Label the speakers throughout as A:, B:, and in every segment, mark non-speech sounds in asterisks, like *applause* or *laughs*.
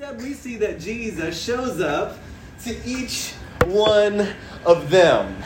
A: Instead, we see that Jesus shows up to each one of them.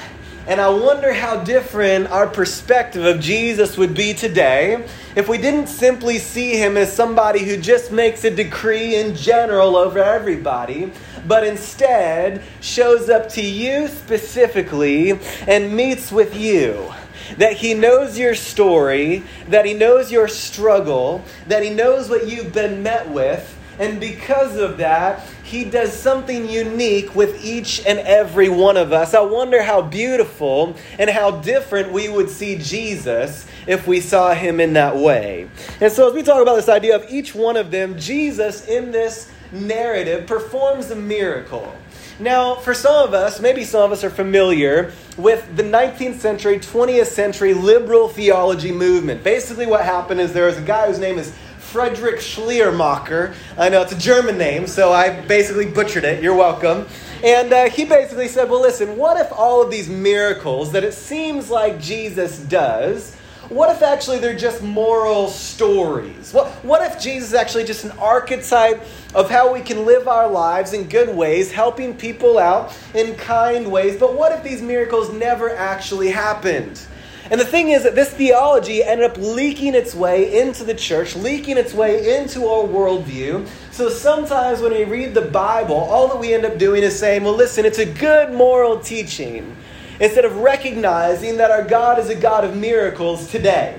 A: And I wonder how different our perspective of Jesus would be today if we didn't simply see him as somebody who just makes a decree in general over everybody, but instead shows up to you specifically and meets with you that He knows your story, that He knows your struggle, that He knows what you've been met with, and because of that, He does something unique with each and every one of us. I wonder how beautiful and how different we would see Jesus if we saw Him in that way. And so, as we talk about this idea of each one of them, Jesus in this narrative performs a miracle. Now, for some of us, maybe some of us are familiar with the 19th century, 20th century liberal theology movement. Basically, what happened is there was a guy whose name is Friedrich Schleiermacher. I know it's a German name, so I basically butchered it. You're welcome. And uh, he basically said, well, listen, what if all of these miracles that it seems like Jesus does, what if actually they're just moral stories? What, what if Jesus is actually just an archetype of how we can live our lives in good ways, helping people out in kind ways? But what if these miracles never actually happened? And the thing is that this theology ended up leaking its way into the church, leaking its way into our worldview. So sometimes when we read the Bible, all that we end up doing is saying, well, listen, it's a good moral teaching. Instead of recognizing that our God is a God of miracles today.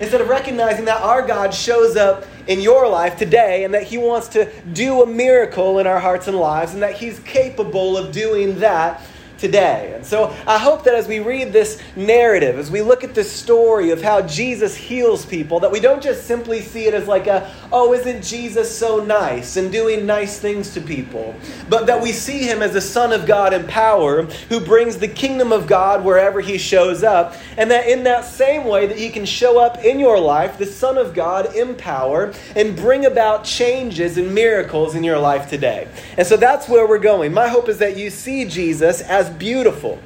A: Instead of recognizing that our God shows up in your life today and that He wants to do a miracle in our hearts and lives and that He's capable of doing that today. And so I hope that as we read this narrative, as we look at this story of how Jesus heals people, that we don't just simply see it as like a, oh, isn't Jesus so nice and doing nice things to people, but that we see him as the Son of God in power who brings the kingdom of God wherever he shows up, and that in that same way that he can show up in your life, the Son of God in power, and bring about changes and miracles in your life today. And so that's where we're going. My hope is that you see Jesus as beautiful,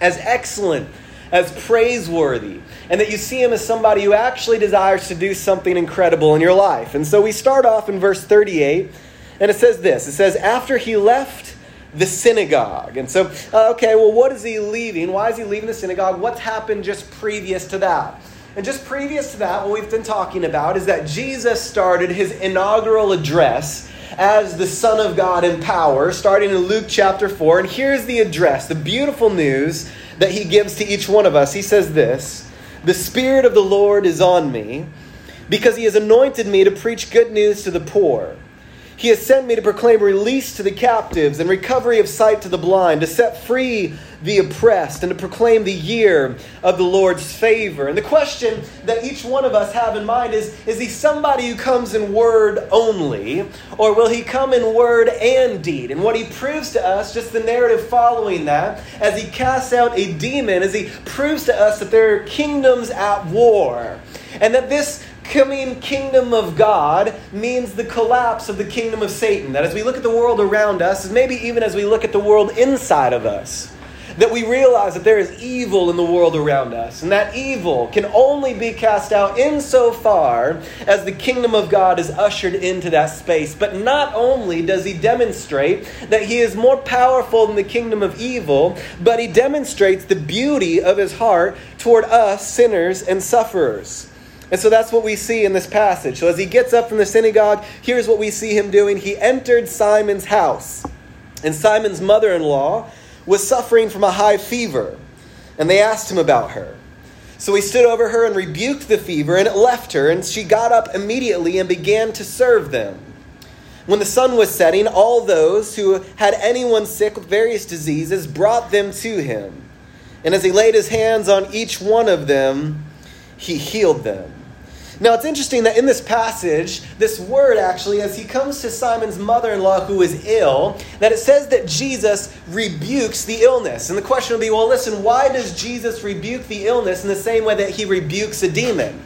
A: as excellent, as praiseworthy, and that you see him as somebody who actually desires to do something incredible in your life. And so we start off in verse 38, and it says this It says, After he left the synagogue. And so, uh, okay, well, what is he leaving? Why is he leaving the synagogue? What's happened just previous to that? And just previous to that, what we've been talking about is that Jesus started his inaugural address as the Son of God in power, starting in Luke chapter 4. And here's the address, the beautiful news that he gives to each one of us. He says this The Spirit of the Lord is on me, because he has anointed me to preach good news to the poor. He has sent me to proclaim release to the captives and recovery of sight to the blind, to set free the oppressed, and to proclaim the year of the Lord's favor. And the question that each one of us have in mind is Is he somebody who comes in word only, or will he come in word and deed? And what he proves to us, just the narrative following that, as he casts out a demon, as he proves to us that there are kingdoms at war. And that this coming kingdom of God means the collapse of the kingdom of Satan. That as we look at the world around us, maybe even as we look at the world inside of us, that we realize that there is evil in the world around us, and that evil can only be cast out insofar as the kingdom of God is ushered into that space. But not only does he demonstrate that he is more powerful than the kingdom of evil, but he demonstrates the beauty of his heart toward us, sinners and sufferers. And so that's what we see in this passage. So as he gets up from the synagogue, here's what we see him doing. He entered Simon's house. And Simon's mother in law was suffering from a high fever. And they asked him about her. So he stood over her and rebuked the fever, and it left her. And she got up immediately and began to serve them. When the sun was setting, all those who had anyone sick with various diseases brought them to him. And as he laid his hands on each one of them, he healed them. Now it's interesting that in this passage, this word actually, as he comes to Simon's mother in law who is ill, that it says that Jesus rebukes the illness. And the question will be well, listen, why does Jesus rebuke the illness in the same way that he rebukes a demon?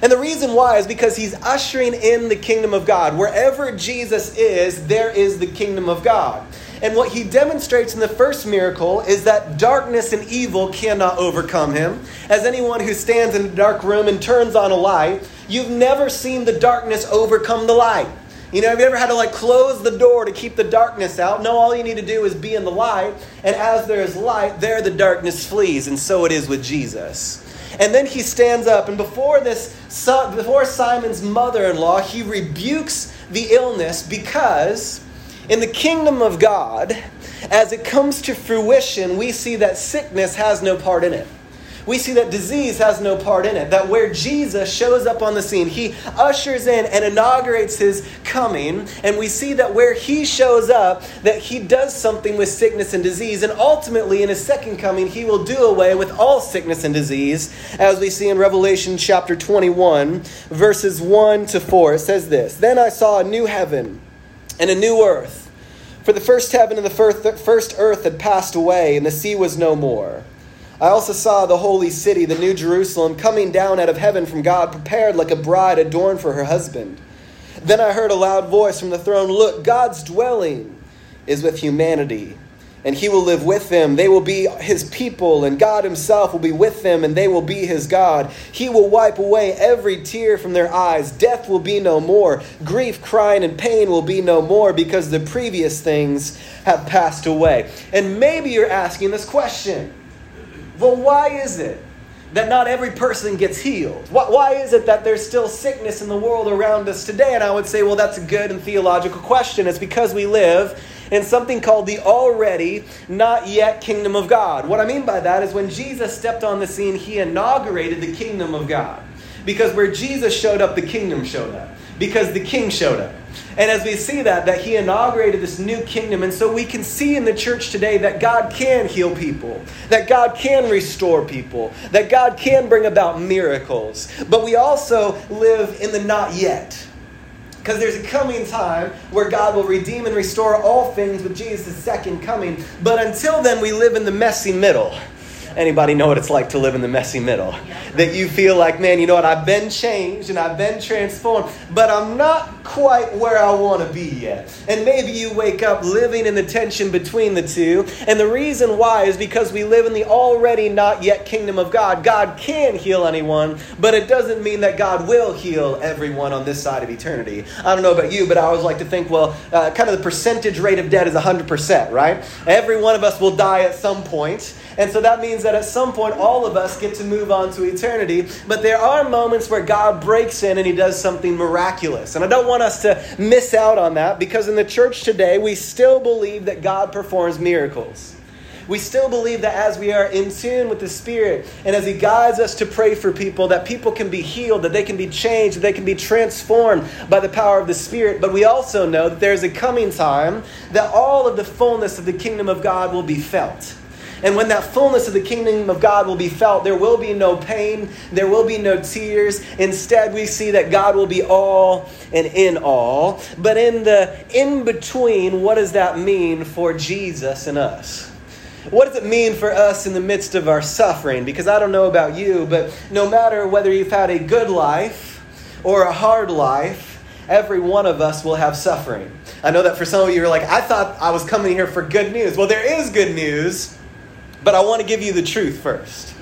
A: And the reason why is because he's ushering in the kingdom of God. Wherever Jesus is, there is the kingdom of God. And what he demonstrates in the first miracle is that darkness and evil cannot overcome him. As anyone who stands in a dark room and turns on a light, you've never seen the darkness overcome the light. You know, have you ever had to like close the door to keep the darkness out? No, all you need to do is be in the light. And as there is light, there the darkness flees. And so it is with Jesus. And then he stands up, and before this, before Simon's mother-in-law, he rebukes the illness because in the kingdom of God, as it comes to fruition, we see that sickness has no part in it we see that disease has no part in it. That where Jesus shows up on the scene, he ushers in and inaugurates his coming. And we see that where he shows up, that he does something with sickness and disease. And ultimately, in his second coming, he will do away with all sickness and disease, as we see in Revelation chapter 21, verses 1 to 4. It says this Then I saw a new heaven and a new earth. For the first heaven and the first earth had passed away, and the sea was no more. I also saw the holy city, the new Jerusalem, coming down out of heaven from God, prepared like a bride adorned for her husband. Then I heard a loud voice from the throne Look, God's dwelling is with humanity, and he will live with them. They will be his people, and God himself will be with them, and they will be his God. He will wipe away every tear from their eyes. Death will be no more. Grief, crying, and pain will be no more, because the previous things have passed away. And maybe you're asking this question. Well, why is it that not every person gets healed? Why is it that there's still sickness in the world around us today? And I would say, well, that's a good and theological question. It's because we live in something called the already not yet kingdom of God. What I mean by that is when Jesus stepped on the scene, he inaugurated the kingdom of God. Because where Jesus showed up, the kingdom showed up. Because the king showed up. And as we see that, that he inaugurated this new kingdom. And so we can see in the church today that God can heal people, that God can restore people, that God can bring about miracles. But we also live in the not yet. Because there's a coming time where God will redeem and restore all things with Jesus' second coming. But until then, we live in the messy middle. Anybody know what it's like to live in the messy middle? That you feel like, man, you know what? I've been changed and I've been transformed, but I'm not quite where I want to be yet. And maybe you wake up living in the tension between the two. And the reason why is because we live in the already not yet kingdom of God. God can heal anyone, but it doesn't mean that God will heal everyone on this side of eternity. I don't know about you, but I always like to think, well, uh, kind of the percentage rate of death is 100%, right? Every one of us will die at some point. And so that means that at some point, all of us get to move on to eternity. But there are moments where God breaks in and he does something miraculous. And I don't want us to miss out on that because in the church today, we still believe that God performs miracles. We still believe that as we are in tune with the Spirit and as He guides us to pray for people, that people can be healed, that they can be changed, that they can be transformed by the power of the Spirit. But we also know that there's a coming time that all of the fullness of the kingdom of God will be felt. And when that fullness of the kingdom of God will be felt, there will be no pain, there will be no tears. Instead, we see that God will be all and in all. But in the in between, what does that mean for Jesus and us? What does it mean for us in the midst of our suffering? Because I don't know about you, but no matter whether you've had a good life or a hard life, every one of us will have suffering. I know that for some of you, you're like, I thought I was coming here for good news. Well, there is good news. But I want to give you the truth first.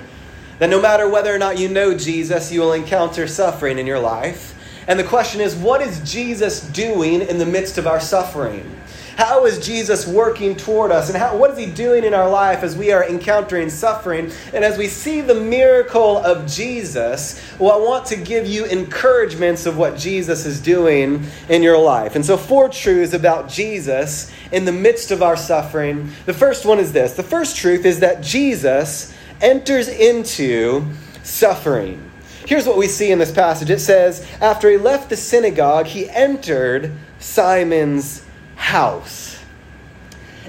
A: That no matter whether or not you know Jesus, you will encounter suffering in your life. And the question is, what is Jesus doing in the midst of our suffering? How is Jesus working toward us? And how, what is he doing in our life as we are encountering suffering? And as we see the miracle of Jesus, well, I want to give you encouragements of what Jesus is doing in your life. And so, four truths about Jesus in the midst of our suffering. The first one is this the first truth is that Jesus enters into suffering. Here's what we see in this passage it says, After he left the synagogue, he entered Simon's house.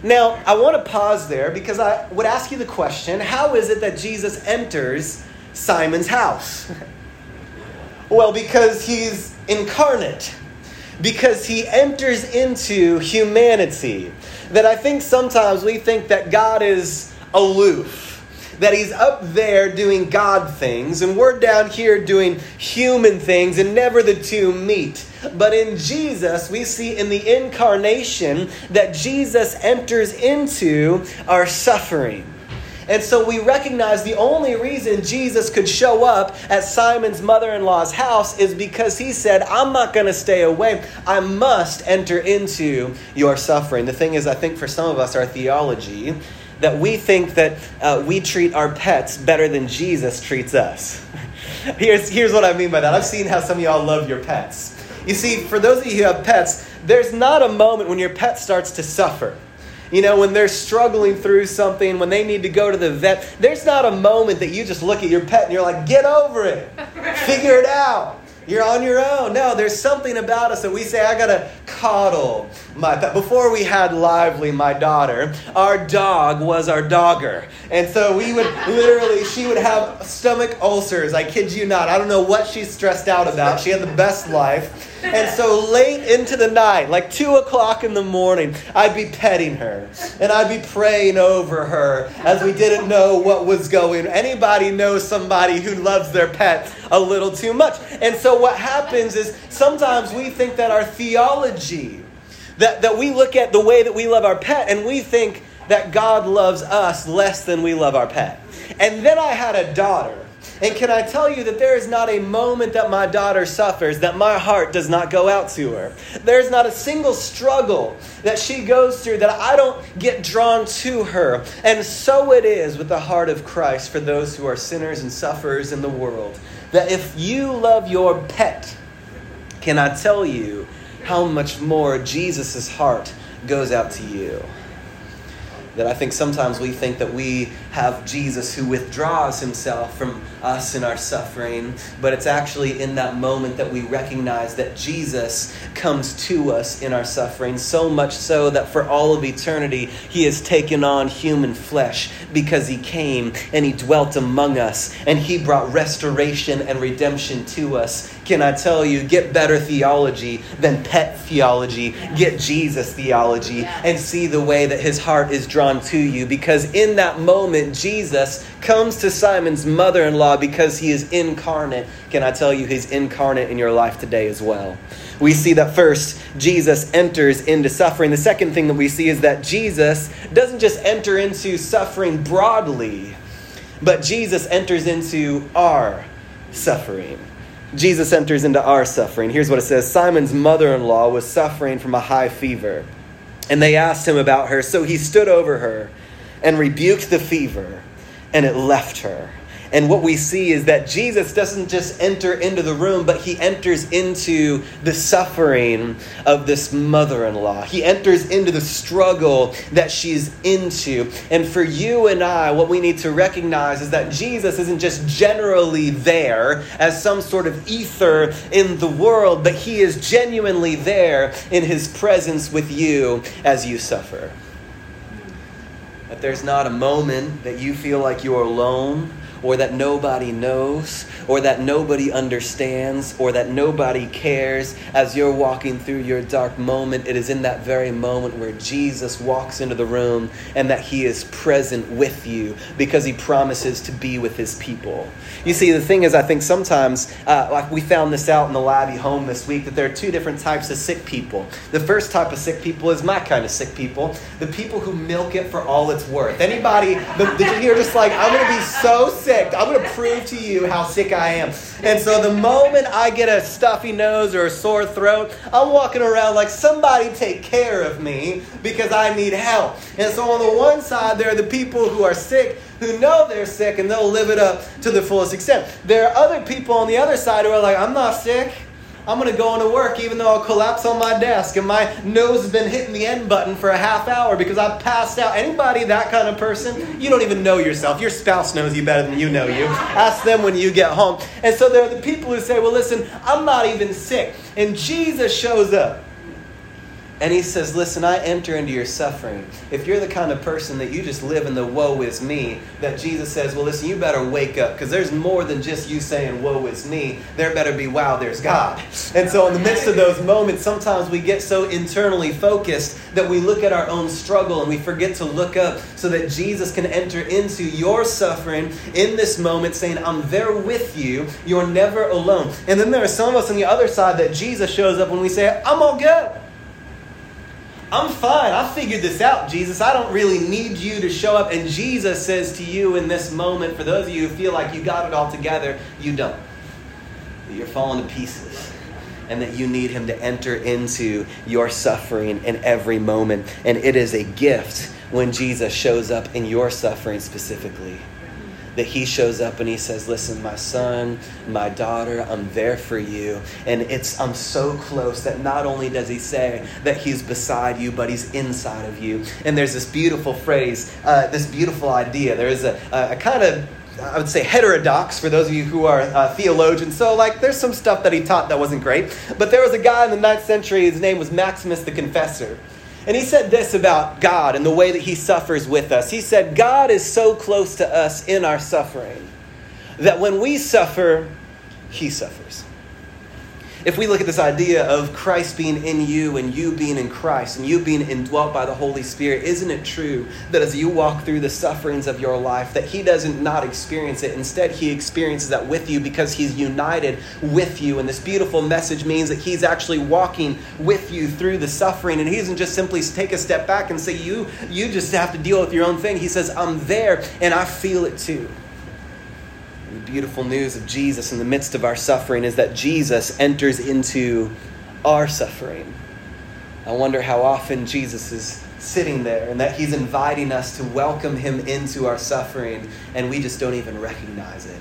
A: Now, I want to pause there because I would ask you the question how is it that Jesus enters Simon's house? well, because he's incarnate, because he enters into humanity. That I think sometimes we think that God is aloof that he's up there doing God things, and we're down here doing human things, and never the two meet. But in Jesus, we see in the incarnation that Jesus enters into our suffering. And so we recognize the only reason Jesus could show up at Simon's mother in law's house is because he said, I'm not going to stay away. I must enter into your suffering. The thing is, I think for some of us, our theology, that we think that uh, we treat our pets better than Jesus treats us. *laughs* here's, here's what I mean by that. I've seen how some of y'all love your pets. You see, for those of you who have pets, there's not a moment when your pet starts to suffer. You know, when they're struggling through something, when they need to go to the vet, there's not a moment that you just look at your pet and you're like, get over it, *laughs* figure it out. You're on your own. No, there's something about us that we say, I gotta coddle my pet. Before we had Lively, my daughter, our dog was our dogger. And so we would literally, she would have stomach ulcers. I kid you not. I don't know what she's stressed out about. She had the best life. And so late into the night, like two o'clock in the morning, I'd be petting her and I'd be praying over her as we didn't know what was going. Anybody knows somebody who loves their pet a little too much. And so what happens is sometimes we think that our theology, that, that we look at the way that we love our pet and we think that God loves us less than we love our pet. And then I had a daughter and can I tell you that there is not a moment that my daughter suffers that my heart does not go out to her? There's not a single struggle that she goes through that I don't get drawn to her. And so it is with the heart of Christ for those who are sinners and sufferers in the world. That if you love your pet, can I tell you how much more Jesus' heart goes out to you? That I think sometimes we think that we have Jesus who withdraws himself from us in our suffering, but it's actually in that moment that we recognize that Jesus comes to us in our suffering, so much so that for all of eternity he has taken on human flesh because he came and he dwelt among us and he brought restoration and redemption to us. Can I tell you, get better theology than pet theology, get Jesus theology and see the way that his heart is drawn to you because in that moment, Jesus comes to Simon's mother in law because he is incarnate. Can I tell you, he's incarnate in your life today as well? We see that first, Jesus enters into suffering. The second thing that we see is that Jesus doesn't just enter into suffering broadly, but Jesus enters into our suffering. Jesus enters into our suffering. Here's what it says Simon's mother in law was suffering from a high fever, and they asked him about her. So he stood over her and rebuked the fever, and it left her. And what we see is that Jesus doesn't just enter into the room, but he enters into the suffering of this mother in law. He enters into the struggle that she's into. And for you and I, what we need to recognize is that Jesus isn't just generally there as some sort of ether in the world, but he is genuinely there in his presence with you as you suffer. That there's not a moment that you feel like you're alone or that nobody knows, or that nobody understands, or that nobody cares as you're walking through your dark moment. It is in that very moment where Jesus walks into the room and that he is present with you because he promises to be with his people. You see, the thing is, I think sometimes, uh, like we found this out in the Labby home this week, that there are two different types of sick people. The first type of sick people is my kind of sick people, the people who milk it for all it's worth. Anybody, the, the, you're just like, I'm going to be so sick. I'm going to prove to you how sick I am. And so the moment I get a stuffy nose or a sore throat, I'm walking around like somebody take care of me because I need help. And so on the one side, there are the people who are sick who know they're sick and they'll live it up to the fullest extent. There are other people on the other side who are like, I'm not sick. I'm going to go into work even though I'll collapse on my desk and my nose has been hitting the end button for a half hour because I passed out. Anybody that kind of person, you don't even know yourself. Your spouse knows you better than you know you. Ask them when you get home. And so there are the people who say, well, listen, I'm not even sick. And Jesus shows up. And he says, Listen, I enter into your suffering. If you're the kind of person that you just live in the woe is me, that Jesus says, Well, listen, you better wake up because there's more than just you saying woe is me. There better be wow, there's God. And so, in the midst of those moments, sometimes we get so internally focused that we look at our own struggle and we forget to look up so that Jesus can enter into your suffering in this moment, saying, I'm there with you. You're never alone. And then there are some of us on the other side that Jesus shows up when we say, I'm all good. I'm fine. I figured this out, Jesus. I don't really need you to show up. And Jesus says to you in this moment, for those of you who feel like you got it all together, you don't. You're falling to pieces. And that you need Him to enter into your suffering in every moment. And it is a gift when Jesus shows up in your suffering specifically that he shows up and he says, Listen, my son, my daughter, I'm there for you. And it's I'm so close that not only does he say that he's beside you, but he's inside of you. And there's this beautiful phrase, uh, this beautiful idea. There is a, a, a kind of I would say heterodox for those of you who are uh, theologians. So, like, there's some stuff that he taught that wasn't great. But there was a guy in the ninth century, his name was Maximus the Confessor. And he said this about God and the way that he suffers with us. He said, God is so close to us in our suffering that when we suffer, he suffers if we look at this idea of Christ being in you and you being in Christ and you being indwelt by the Holy Spirit, isn't it true that as you walk through the sufferings of your life, that He doesn't not experience it? Instead, He experiences that with you because He's united with you. And this beautiful message means that He's actually walking with you through the suffering. And He doesn't just simply take a step back and say, You, you just have to deal with your own thing. He says, I'm there and I feel it too beautiful news of Jesus in the midst of our suffering is that Jesus enters into our suffering. I wonder how often Jesus is sitting there and that he's inviting us to welcome him into our suffering and we just don't even recognize it.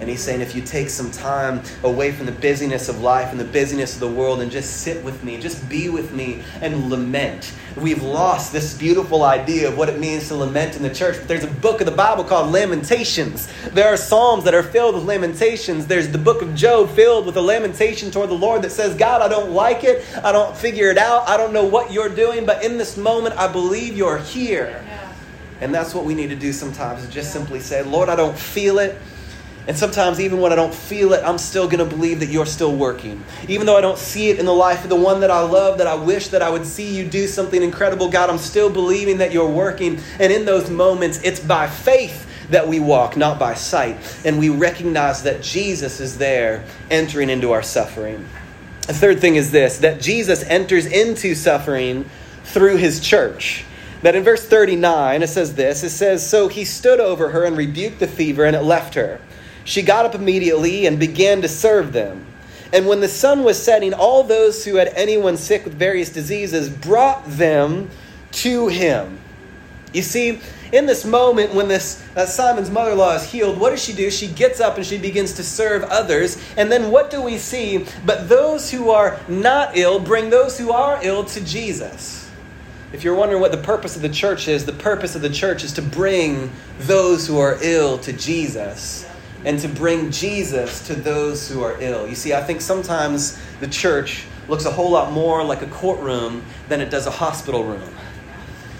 A: And he's saying, if you take some time away from the busyness of life and the busyness of the world and just sit with me, just be with me and lament. We've lost this beautiful idea of what it means to lament in the church. But there's a book of the Bible called Lamentations. There are Psalms that are filled with lamentations. There's the book of Job filled with a lamentation toward the Lord that says, God, I don't like it. I don't figure it out. I don't know what you're doing, but in this moment, I believe you're here. And that's what we need to do sometimes, is just simply say, Lord, I don't feel it. And sometimes, even when I don't feel it, I'm still going to believe that you're still working. Even though I don't see it in the life of the one that I love, that I wish that I would see you do something incredible, God, I'm still believing that you're working. And in those moments, it's by faith that we walk, not by sight. And we recognize that Jesus is there entering into our suffering. The third thing is this that Jesus enters into suffering through his church that in verse 39 it says this it says so he stood over her and rebuked the fever and it left her she got up immediately and began to serve them. And when the sun was setting, all those who had anyone sick with various diseases brought them to him. You see, in this moment when this uh, Simon's mother-in-law is healed, what does she do? She gets up and she begins to serve others. And then what do we see? But those who are not ill bring those who are ill to Jesus. If you're wondering what the purpose of the church is, the purpose of the church is to bring those who are ill to Jesus and to bring Jesus to those who are ill. You see, I think sometimes the church looks a whole lot more like a courtroom than it does a hospital room.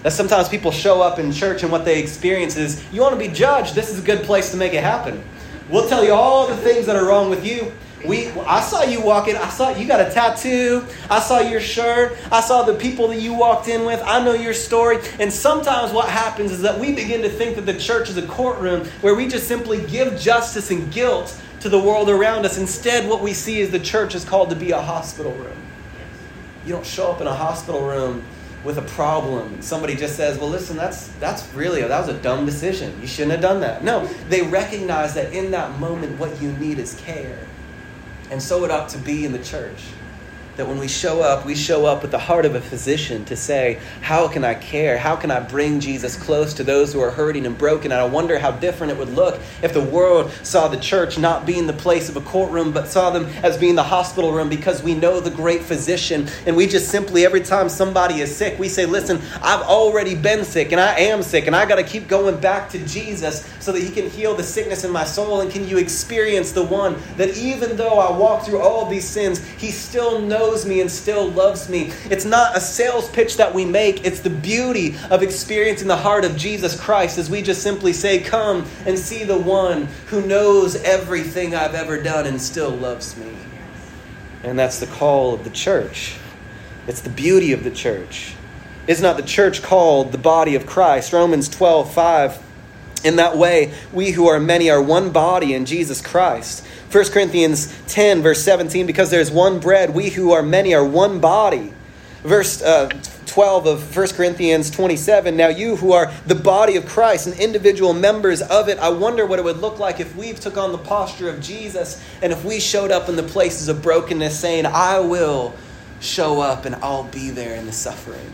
A: That sometimes people show up in church and what they experience is, you want to be judged, this is a good place to make it happen. We'll tell you all the things that are wrong with you. We, I saw you walking. I saw you got a tattoo. I saw your shirt. I saw the people that you walked in with. I know your story. And sometimes what happens is that we begin to think that the church is a courtroom where we just simply give justice and guilt to the world around us. Instead, what we see is the church is called to be a hospital room. You don't show up in a hospital room with a problem. Somebody just says, "Well, listen, that's that's really that was a dumb decision. You shouldn't have done that." No, they recognize that in that moment what you need is care. And so it ought to be in the church that when we show up, we show up with the heart of a physician to say, How can I care? How can I bring Jesus close to those who are hurting and broken? And I wonder how different it would look if the world saw the church not being the place of a courtroom, but saw them as being the hospital room because we know the great physician. And we just simply, every time somebody is sick, we say, Listen, I've already been sick and I am sick, and I got to keep going back to Jesus so that He can heal the sickness in my soul. And can you experience the one that even though I walk through all these sins, He still knows? Knows me and still loves me. It's not a sales pitch that we make, it's the beauty of experiencing the heart of Jesus Christ as we just simply say, Come and see the one who knows everything I've ever done and still loves me. And that's the call of the church. It's the beauty of the church. Is not the church called the body of Christ? Romans 12, 5. In that way, we who are many are one body in Jesus Christ 1 Corinthians 10, verse 17, because there's one bread, we who are many are one body. Verse uh, 12 of 1 Corinthians 27, now you who are the body of Christ and individual members of it, I wonder what it would look like if we took on the posture of Jesus and if we showed up in the places of brokenness saying, I will show up and I'll be there in the suffering.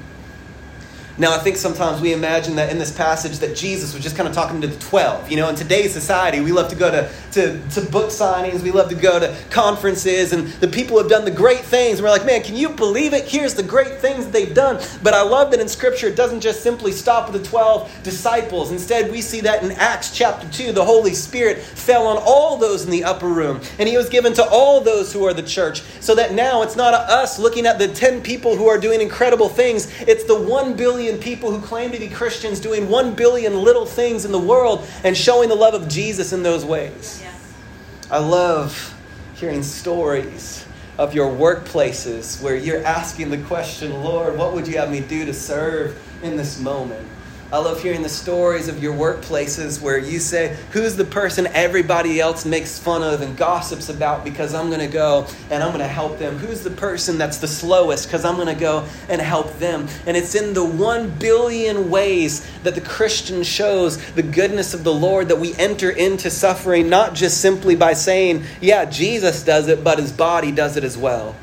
A: Now, I think sometimes we imagine that in this passage that Jesus was just kind of talking to the 12. You know, in today's society, we love to go to, to, to book signings, we love to go to conferences, and the people have done the great things. And we're like, man, can you believe it? Here's the great things they've done. But I love that in Scripture, it doesn't just simply stop with the 12 disciples. Instead, we see that in Acts chapter 2, the Holy Spirit fell on all those in the upper room, and He was given to all those who are the church. So that now it's not us looking at the 10 people who are doing incredible things, it's the 1 billion billion people who claim to be Christians doing one billion little things in the world and showing the love of Jesus in those ways. I love hearing stories of your workplaces where you're asking the question, Lord, what would you have me do to serve in this moment? I love hearing the stories of your workplaces where you say, Who's the person everybody else makes fun of and gossips about because I'm going to go and I'm going to help them? Who's the person that's the slowest because I'm going to go and help them? And it's in the one billion ways that the Christian shows the goodness of the Lord that we enter into suffering, not just simply by saying, Yeah, Jesus does it, but his body does it as well.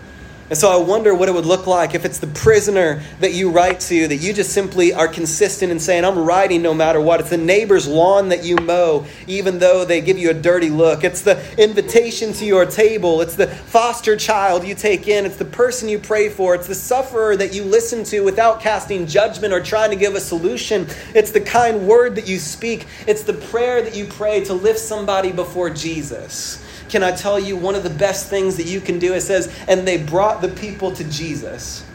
A: And so I wonder what it would look like if it's the prisoner that you write to, that you just simply are consistent in saying, I'm writing no matter what. It's the neighbor's lawn that you mow, even though they give you a dirty look. It's the invitation to your table. It's the foster child you take in. It's the person you pray for. It's the sufferer that you listen to without casting judgment or trying to give a solution. It's the kind word that you speak. It's the prayer that you pray to lift somebody before Jesus. Can I tell you one of the best things that you can do? It says, and they brought the people to Jesus.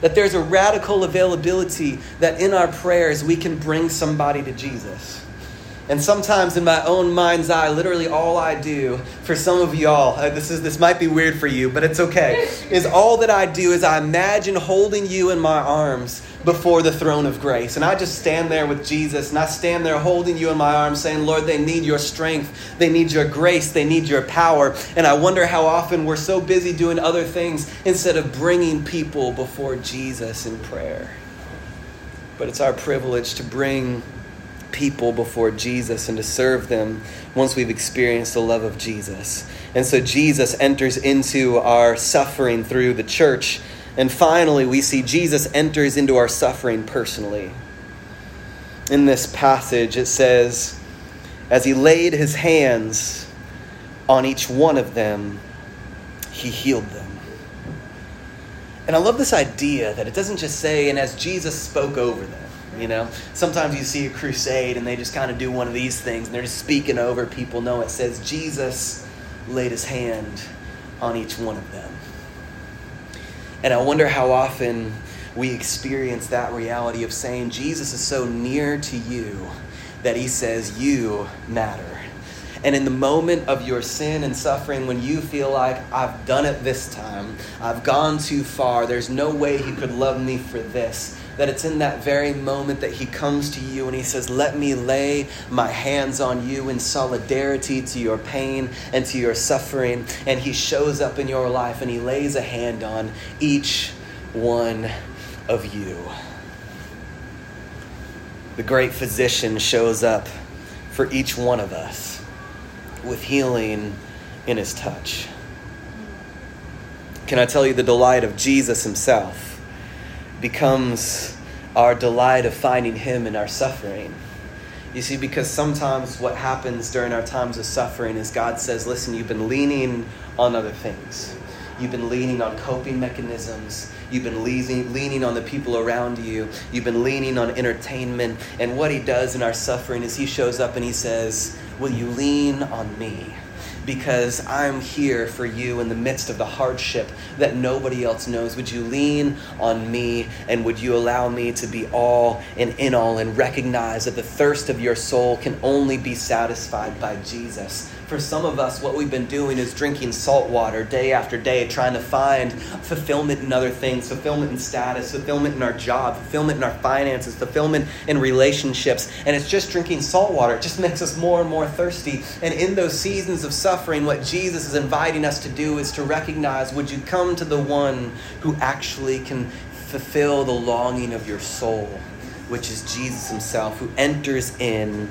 A: That there's a radical availability that in our prayers we can bring somebody to Jesus. And sometimes in my own mind's eye, literally all I do for some of y'all, uh, this is this might be weird for you, but it's okay. *laughs* Is all that I do is I imagine holding you in my arms before the throne of grace. And I just stand there with Jesus and I stand there holding you in my arms saying, "Lord, they need your strength. They need your grace. They need your power." And I wonder how often we're so busy doing other things instead of bringing people before Jesus in prayer. But it's our privilege to bring people before Jesus and to serve them once we've experienced the love of Jesus. And so Jesus enters into our suffering through the church. And finally, we see Jesus enters into our suffering personally. In this passage, it says, As he laid his hands on each one of them, he healed them. And I love this idea that it doesn't just say, and as Jesus spoke over them. You know, sometimes you see a crusade and they just kind of do one of these things and they're just speaking over people. No, it says Jesus laid his hand on each one of them. And I wonder how often we experience that reality of saying Jesus is so near to you that he says, You matter. And in the moment of your sin and suffering, when you feel like, I've done it this time, I've gone too far, there's no way he could love me for this, that it's in that very moment that he comes to you and he says, Let me lay my hands on you in solidarity to your pain and to your suffering. And he shows up in your life and he lays a hand on each one of you. The great physician shows up for each one of us with healing in his touch. Can I tell you the delight of Jesus himself? Becomes our delight of finding Him in our suffering. You see, because sometimes what happens during our times of suffering is God says, listen, you've been leaning on other things. You've been leaning on coping mechanisms. You've been leaning, leaning on the people around you. You've been leaning on entertainment. And what He does in our suffering is He shows up and He says, Will you lean on me? Because I'm here for you in the midst of the hardship that nobody else knows. Would you lean on me and would you allow me to be all and in all and recognize that the thirst of your soul can only be satisfied by Jesus? For some of us, what we've been doing is drinking salt water day after day, trying to find fulfillment in other things, fulfillment in status, fulfillment in our job, fulfillment in our finances, fulfillment in relationships. And it's just drinking salt water. It just makes us more and more thirsty. And in those seasons of suffering, what Jesus is inviting us to do is to recognize would you come to the one who actually can fulfill the longing of your soul, which is Jesus Himself, who enters in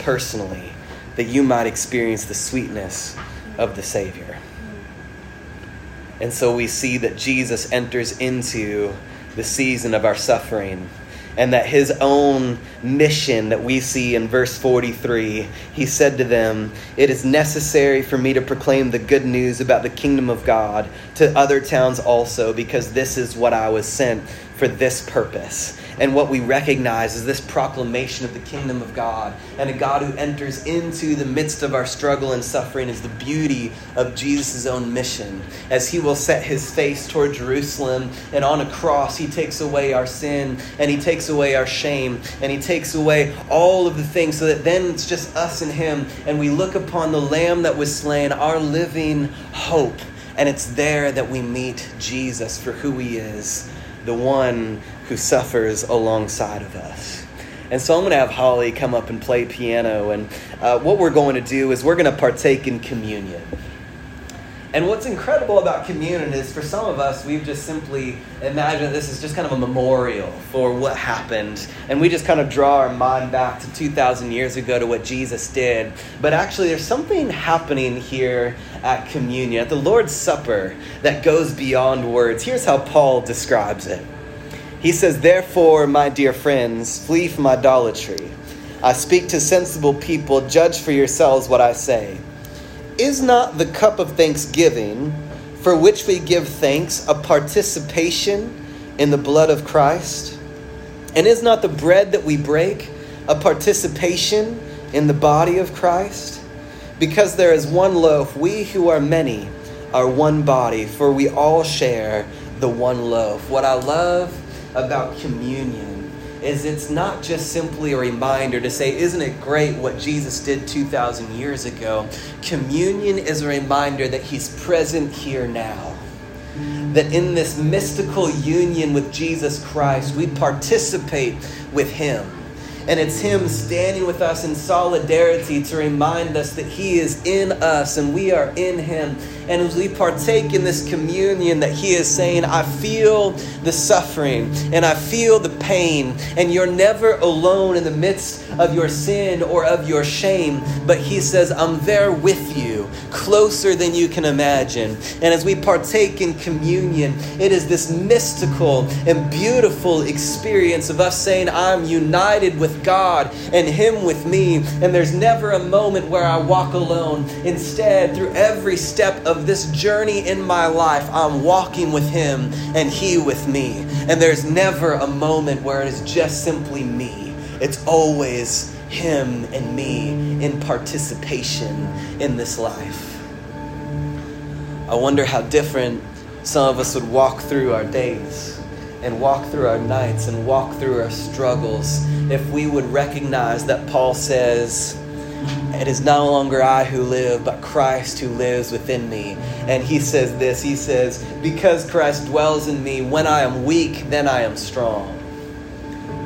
A: personally that you might experience the sweetness of the Savior. And so we see that Jesus enters into the season of our suffering and that his own mission that we see in verse 43, he said to them, It is necessary for me to proclaim the good news about the kingdom of God to other towns also, because this is what I was sent for this purpose. And what we recognize is this proclamation of the kingdom of God and a God who enters into the midst of our struggle and suffering is the beauty of Jesus' own mission. As he will set his face toward Jerusalem and on a cross, he takes away our sin and he takes away our shame and he takes away all of the things so that then it's just us and him and we look upon the lamb that was slain, our living hope. And it's there that we meet Jesus for who he is, the one who suffers alongside of us. And so I'm going to have Holly come up and play piano. And uh, what we're going to do is we're going to partake in communion. And what's incredible about communion is for some of us, we've just simply imagined this is just kind of a memorial for what happened. And we just kind of draw our mind back to 2,000 years ago to what Jesus did. But actually, there's something happening here at communion, at the Lord's Supper, that goes beyond words. Here's how Paul describes it. He says, Therefore, my dear friends, flee from idolatry. I speak to sensible people, judge for yourselves what I say. Is not the cup of thanksgiving, for which we give thanks, a participation in the blood of Christ? And is not the bread that we break a participation in the body of Christ? Because there is one loaf, we who are many are one body, for we all share the one loaf. What I love about communion is it's not just simply a reminder to say, Isn't it great what Jesus did 2,000 years ago? Communion is a reminder that He's present here now. That in this mystical union with Jesus Christ, we participate with Him. And it's Him standing with us in solidarity to remind us that He is in us and we are in Him. And as we partake in this communion, that He is saying, I feel the suffering and I feel the pain, and you're never alone in the midst of your sin or of your shame. But He says, I'm there with you, closer than you can imagine. And as we partake in communion, it is this mystical and beautiful experience of us saying, I'm united with God and Him with me. And there's never a moment where I walk alone. Instead, through every step of this journey in my life, I'm walking with Him and He with me. And there's never a moment where it is just simply me. It's always Him and me in participation in this life. I wonder how different some of us would walk through our days and walk through our nights and walk through our struggles if we would recognize that Paul says, it is no longer I who live, but Christ who lives within me. And he says this He says, Because Christ dwells in me, when I am weak, then I am strong.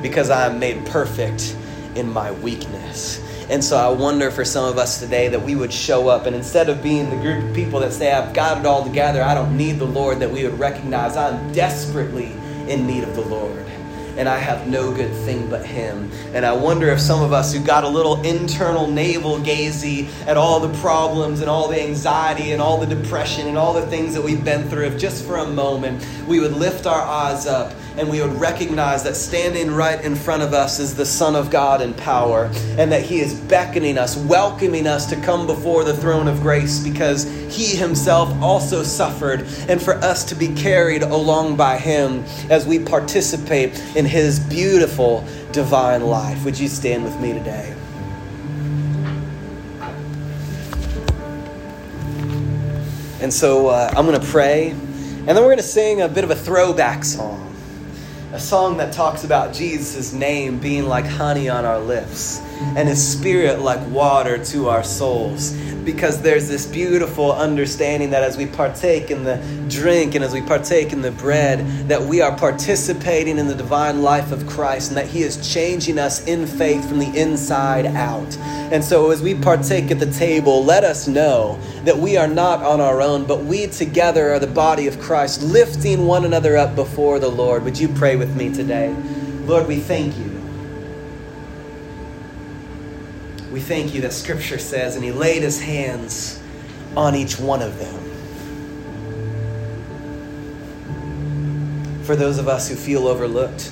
A: Because I am made perfect in my weakness. And so I wonder for some of us today that we would show up and instead of being the group of people that say, I've got it all together, I don't need the Lord, that we would recognize I'm desperately in need of the Lord and I have no good thing but him. And I wonder if some of us who got a little internal navel gazy at all the problems and all the anxiety and all the depression and all the things that we've been through, if just for a moment we would lift our eyes up and we would recognize that standing right in front of us is the Son of God in power, and that He is beckoning us, welcoming us to come before the throne of grace because He Himself also suffered, and for us to be carried along by Him as we participate in His beautiful divine life. Would you stand with me today? And so uh, I'm going to pray, and then we're going to sing a bit of a throwback song a song that talks about Jesus' name being like honey on our lips and his spirit like water to our souls. Because there's this beautiful understanding that as we partake in the drink and as we partake in the bread, that we are participating in the divine life of Christ and that He is changing us in faith from the inside out. And so as we partake at the table, let us know that we are not on our own, but we together are the body of Christ, lifting one another up before the Lord. Would you pray with me today? Lord, we thank you we thank you that Scripture says, and He laid His hands on each one of them. For those of us who feel overlooked,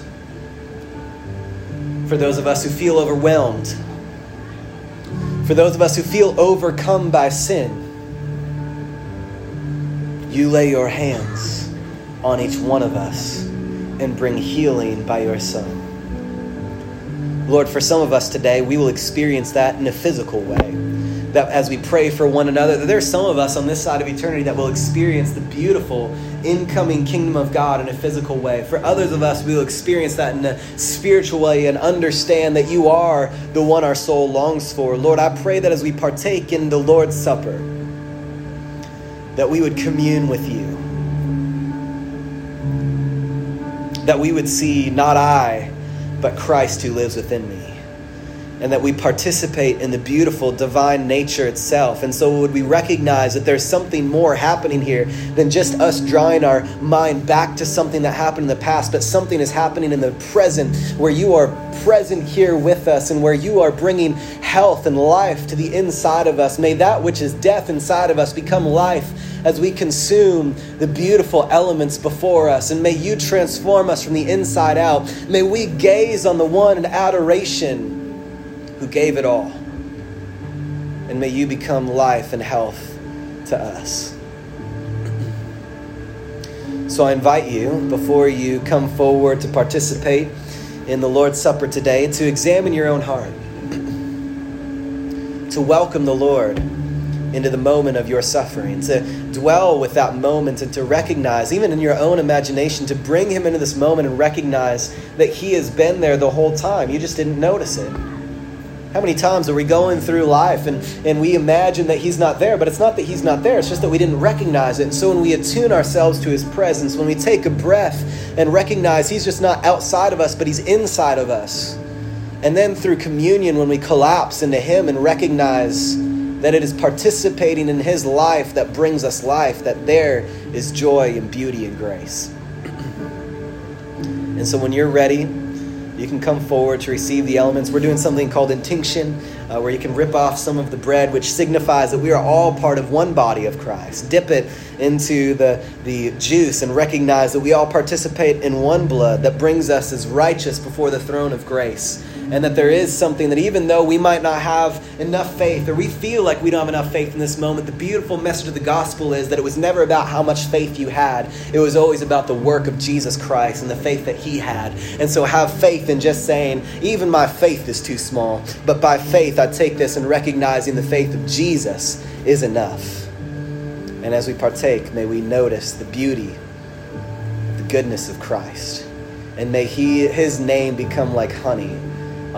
A: for those of us who feel overwhelmed, for those of us who feel overcome by sin, you lay your hands on each one of us and bring healing by your Son. Lord, for some of us today, we will experience that in a physical way. That as we pray for one another, that there's some of us on this side of eternity that will experience the beautiful incoming kingdom of God in a physical way. For others of us, we will experience that in a spiritual way and understand that you are the one our soul longs for. Lord, I pray that as we partake in the Lord's Supper, that we would commune with you. That we would see not I, but Christ who lives within me. And that we participate in the beautiful divine nature itself. And so, would we recognize that there's something more happening here than just us drawing our mind back to something that happened in the past, but something is happening in the present where you are present here with us and where you are bringing health and life to the inside of us. May that which is death inside of us become life as we consume the beautiful elements before us. And may you transform us from the inside out. May we gaze on the one in adoration who gave it all. And may you become life and health to us. So I invite you, before you come forward to participate in the Lord's Supper today, to examine your own heart, to welcome the Lord into the moment of your suffering, to dwell with that moment and to recognize, even in your own imagination, to bring Him into this moment and recognize that He has been there the whole time. You just didn't notice it. How many times are we going through life and, and we imagine that He's not there, but it's not that He's not there, it's just that we didn't recognize it. And so when we attune ourselves to His presence, when we take a breath and recognize He's just not outside of us, but He's inside of us, and then through communion, when we collapse into Him and recognize that it is participating in His life that brings us life, that there is joy and beauty and grace. and so when you're ready, you can come forward to receive the elements. We're doing something called intinction, uh, where you can rip off some of the bread, which signifies that we are all part of one body of Christ. Dip it into the, the juice and recognize that we all participate in one blood that brings us as righteous before the throne of grace and that there is something that even though we might not have enough faith or we feel like we don't have enough faith in this moment, the beautiful message of the gospel is that it was never about how much faith you had. It was always about the work of Jesus Christ and the faith that he had. And so have faith in just saying, even my faith is too small, but by faith I take this and recognizing the faith of Jesus is enough. And as we partake, may we notice the beauty, the goodness of Christ. And may he, his name become like honey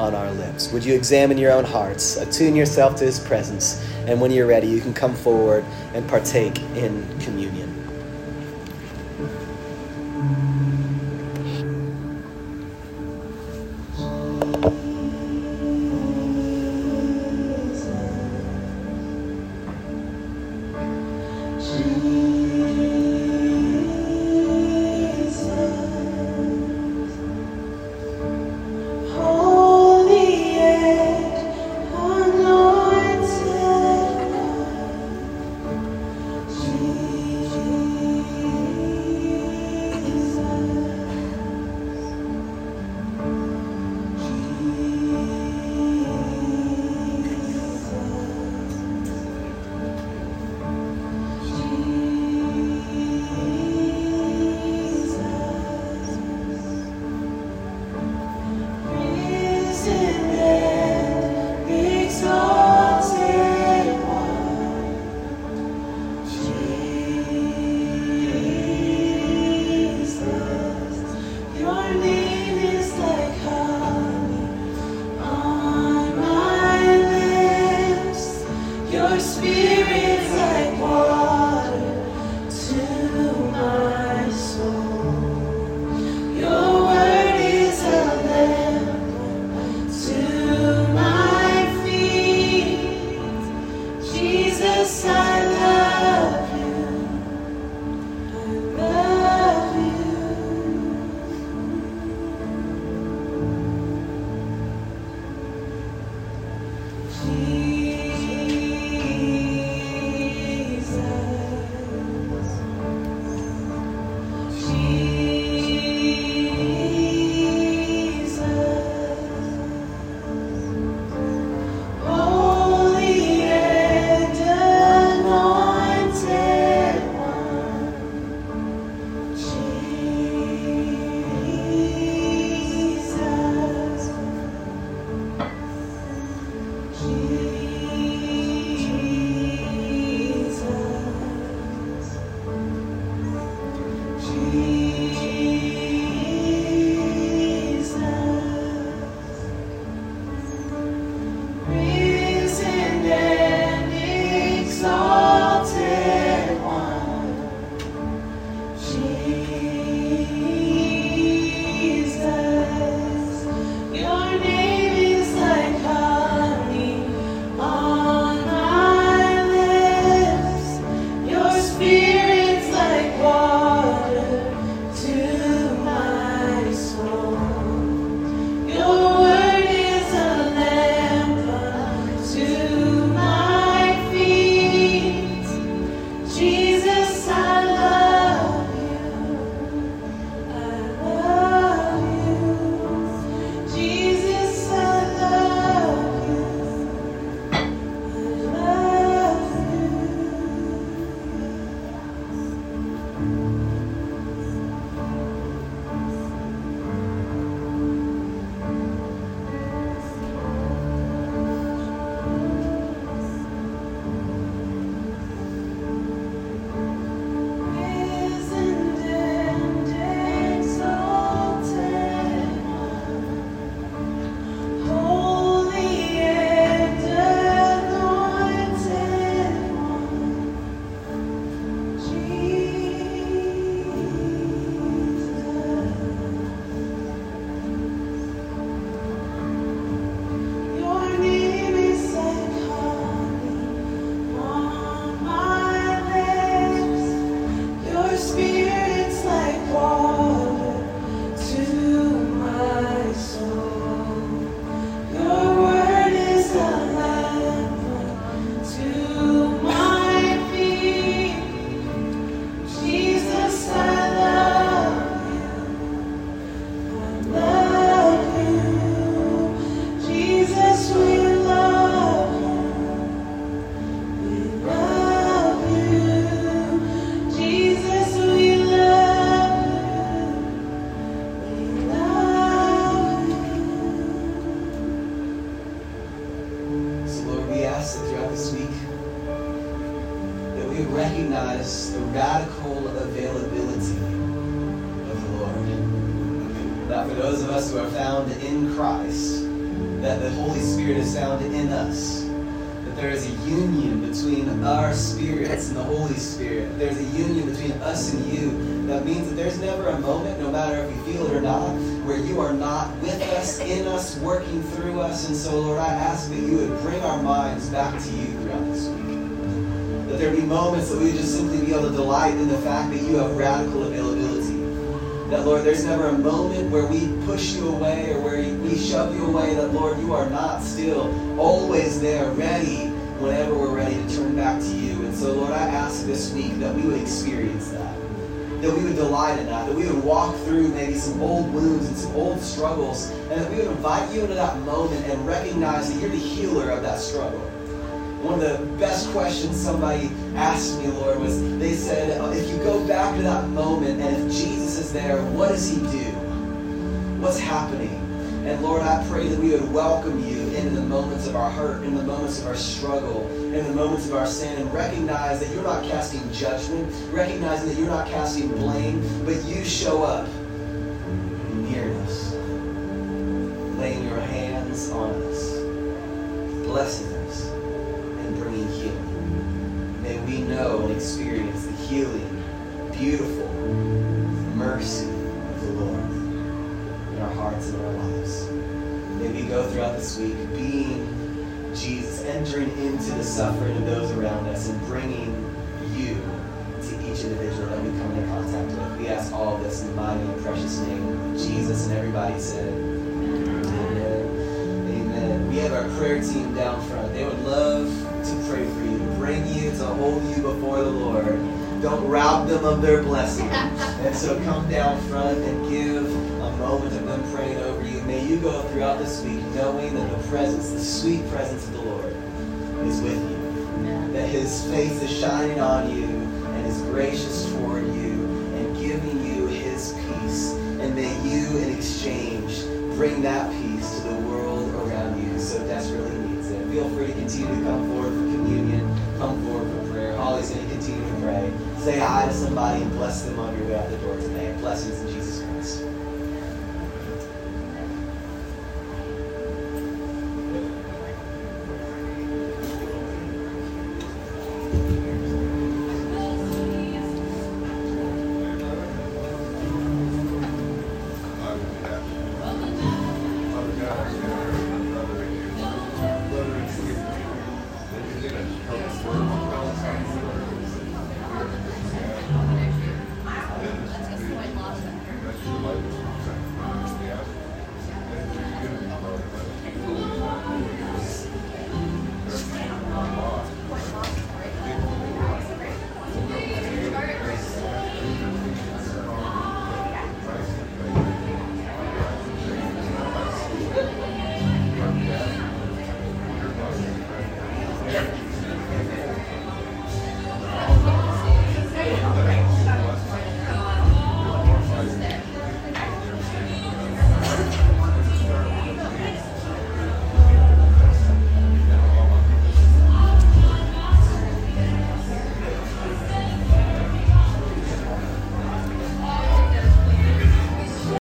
A: on our lips. Would you examine your own hearts, attune yourself to His presence, and when you're ready, you can come forward and partake in communion. this week that we recognize the radical availability of the Lord. That for those of us who are found in Christ, that the Holy Spirit is found in us. That there is a union between our spirits and the Holy Spirit. There's a union between us and you that means that there's never a moment, no matter if we feel it or not, where you are not with us, in us, working through us. And so, Lord, I ask that you would bring our minds back to you throughout this week. That there be moments that we would just simply be able to delight in the fact that you have radical availability. That, Lord, there's never a moment where we push you away or where we shove you away. That, Lord, you are not still always there, ready whenever we're ready to turn back to you. And so, Lord, I ask this week that we would experience that. That we would delight in that. That we would walk through maybe some old wounds and some old struggles. And that we would invite you into that moment and recognize that you're the healer of that struggle. One of the best questions somebody asked me, Lord, was they said, uh, if you go back to that moment and if Jesus is there, what does he do? What's happening? And Lord, I pray that we would welcome you into the moments of our hurt, in the moments of our struggle, in the moments of our sin, and recognize that you're not casting judgment, recognizing that you're not casting blame, but you show up near us, laying your hands on us, blessing us, and bringing healing. May we know and experience the healing, beautiful mercy of the Lord in our hearts and our lives. May we go throughout this week being Jesus, entering into the suffering of those around us and bringing you to each individual that we come into contact with. We ask all this in the mighty and precious name of Jesus, and everybody said, Amen. Amen. We have our prayer team down front. They would love to pray for you, to bring you, to hold you before the Lord. Don't rob them of their blessing. And so come down front and give a moment of them praying over you. Go throughout this week knowing that the presence, the sweet presence of the Lord is with you. That his face is shining on you and is gracious toward you and giving you his peace. And may you, in exchange, bring that peace to the world around you so desperately needs it. Feel free to continue to come forward for communion, come forward for prayer. Holly's going to continue to pray. Say hi to somebody and bless them on your way out the door today. Blessings in Jesus'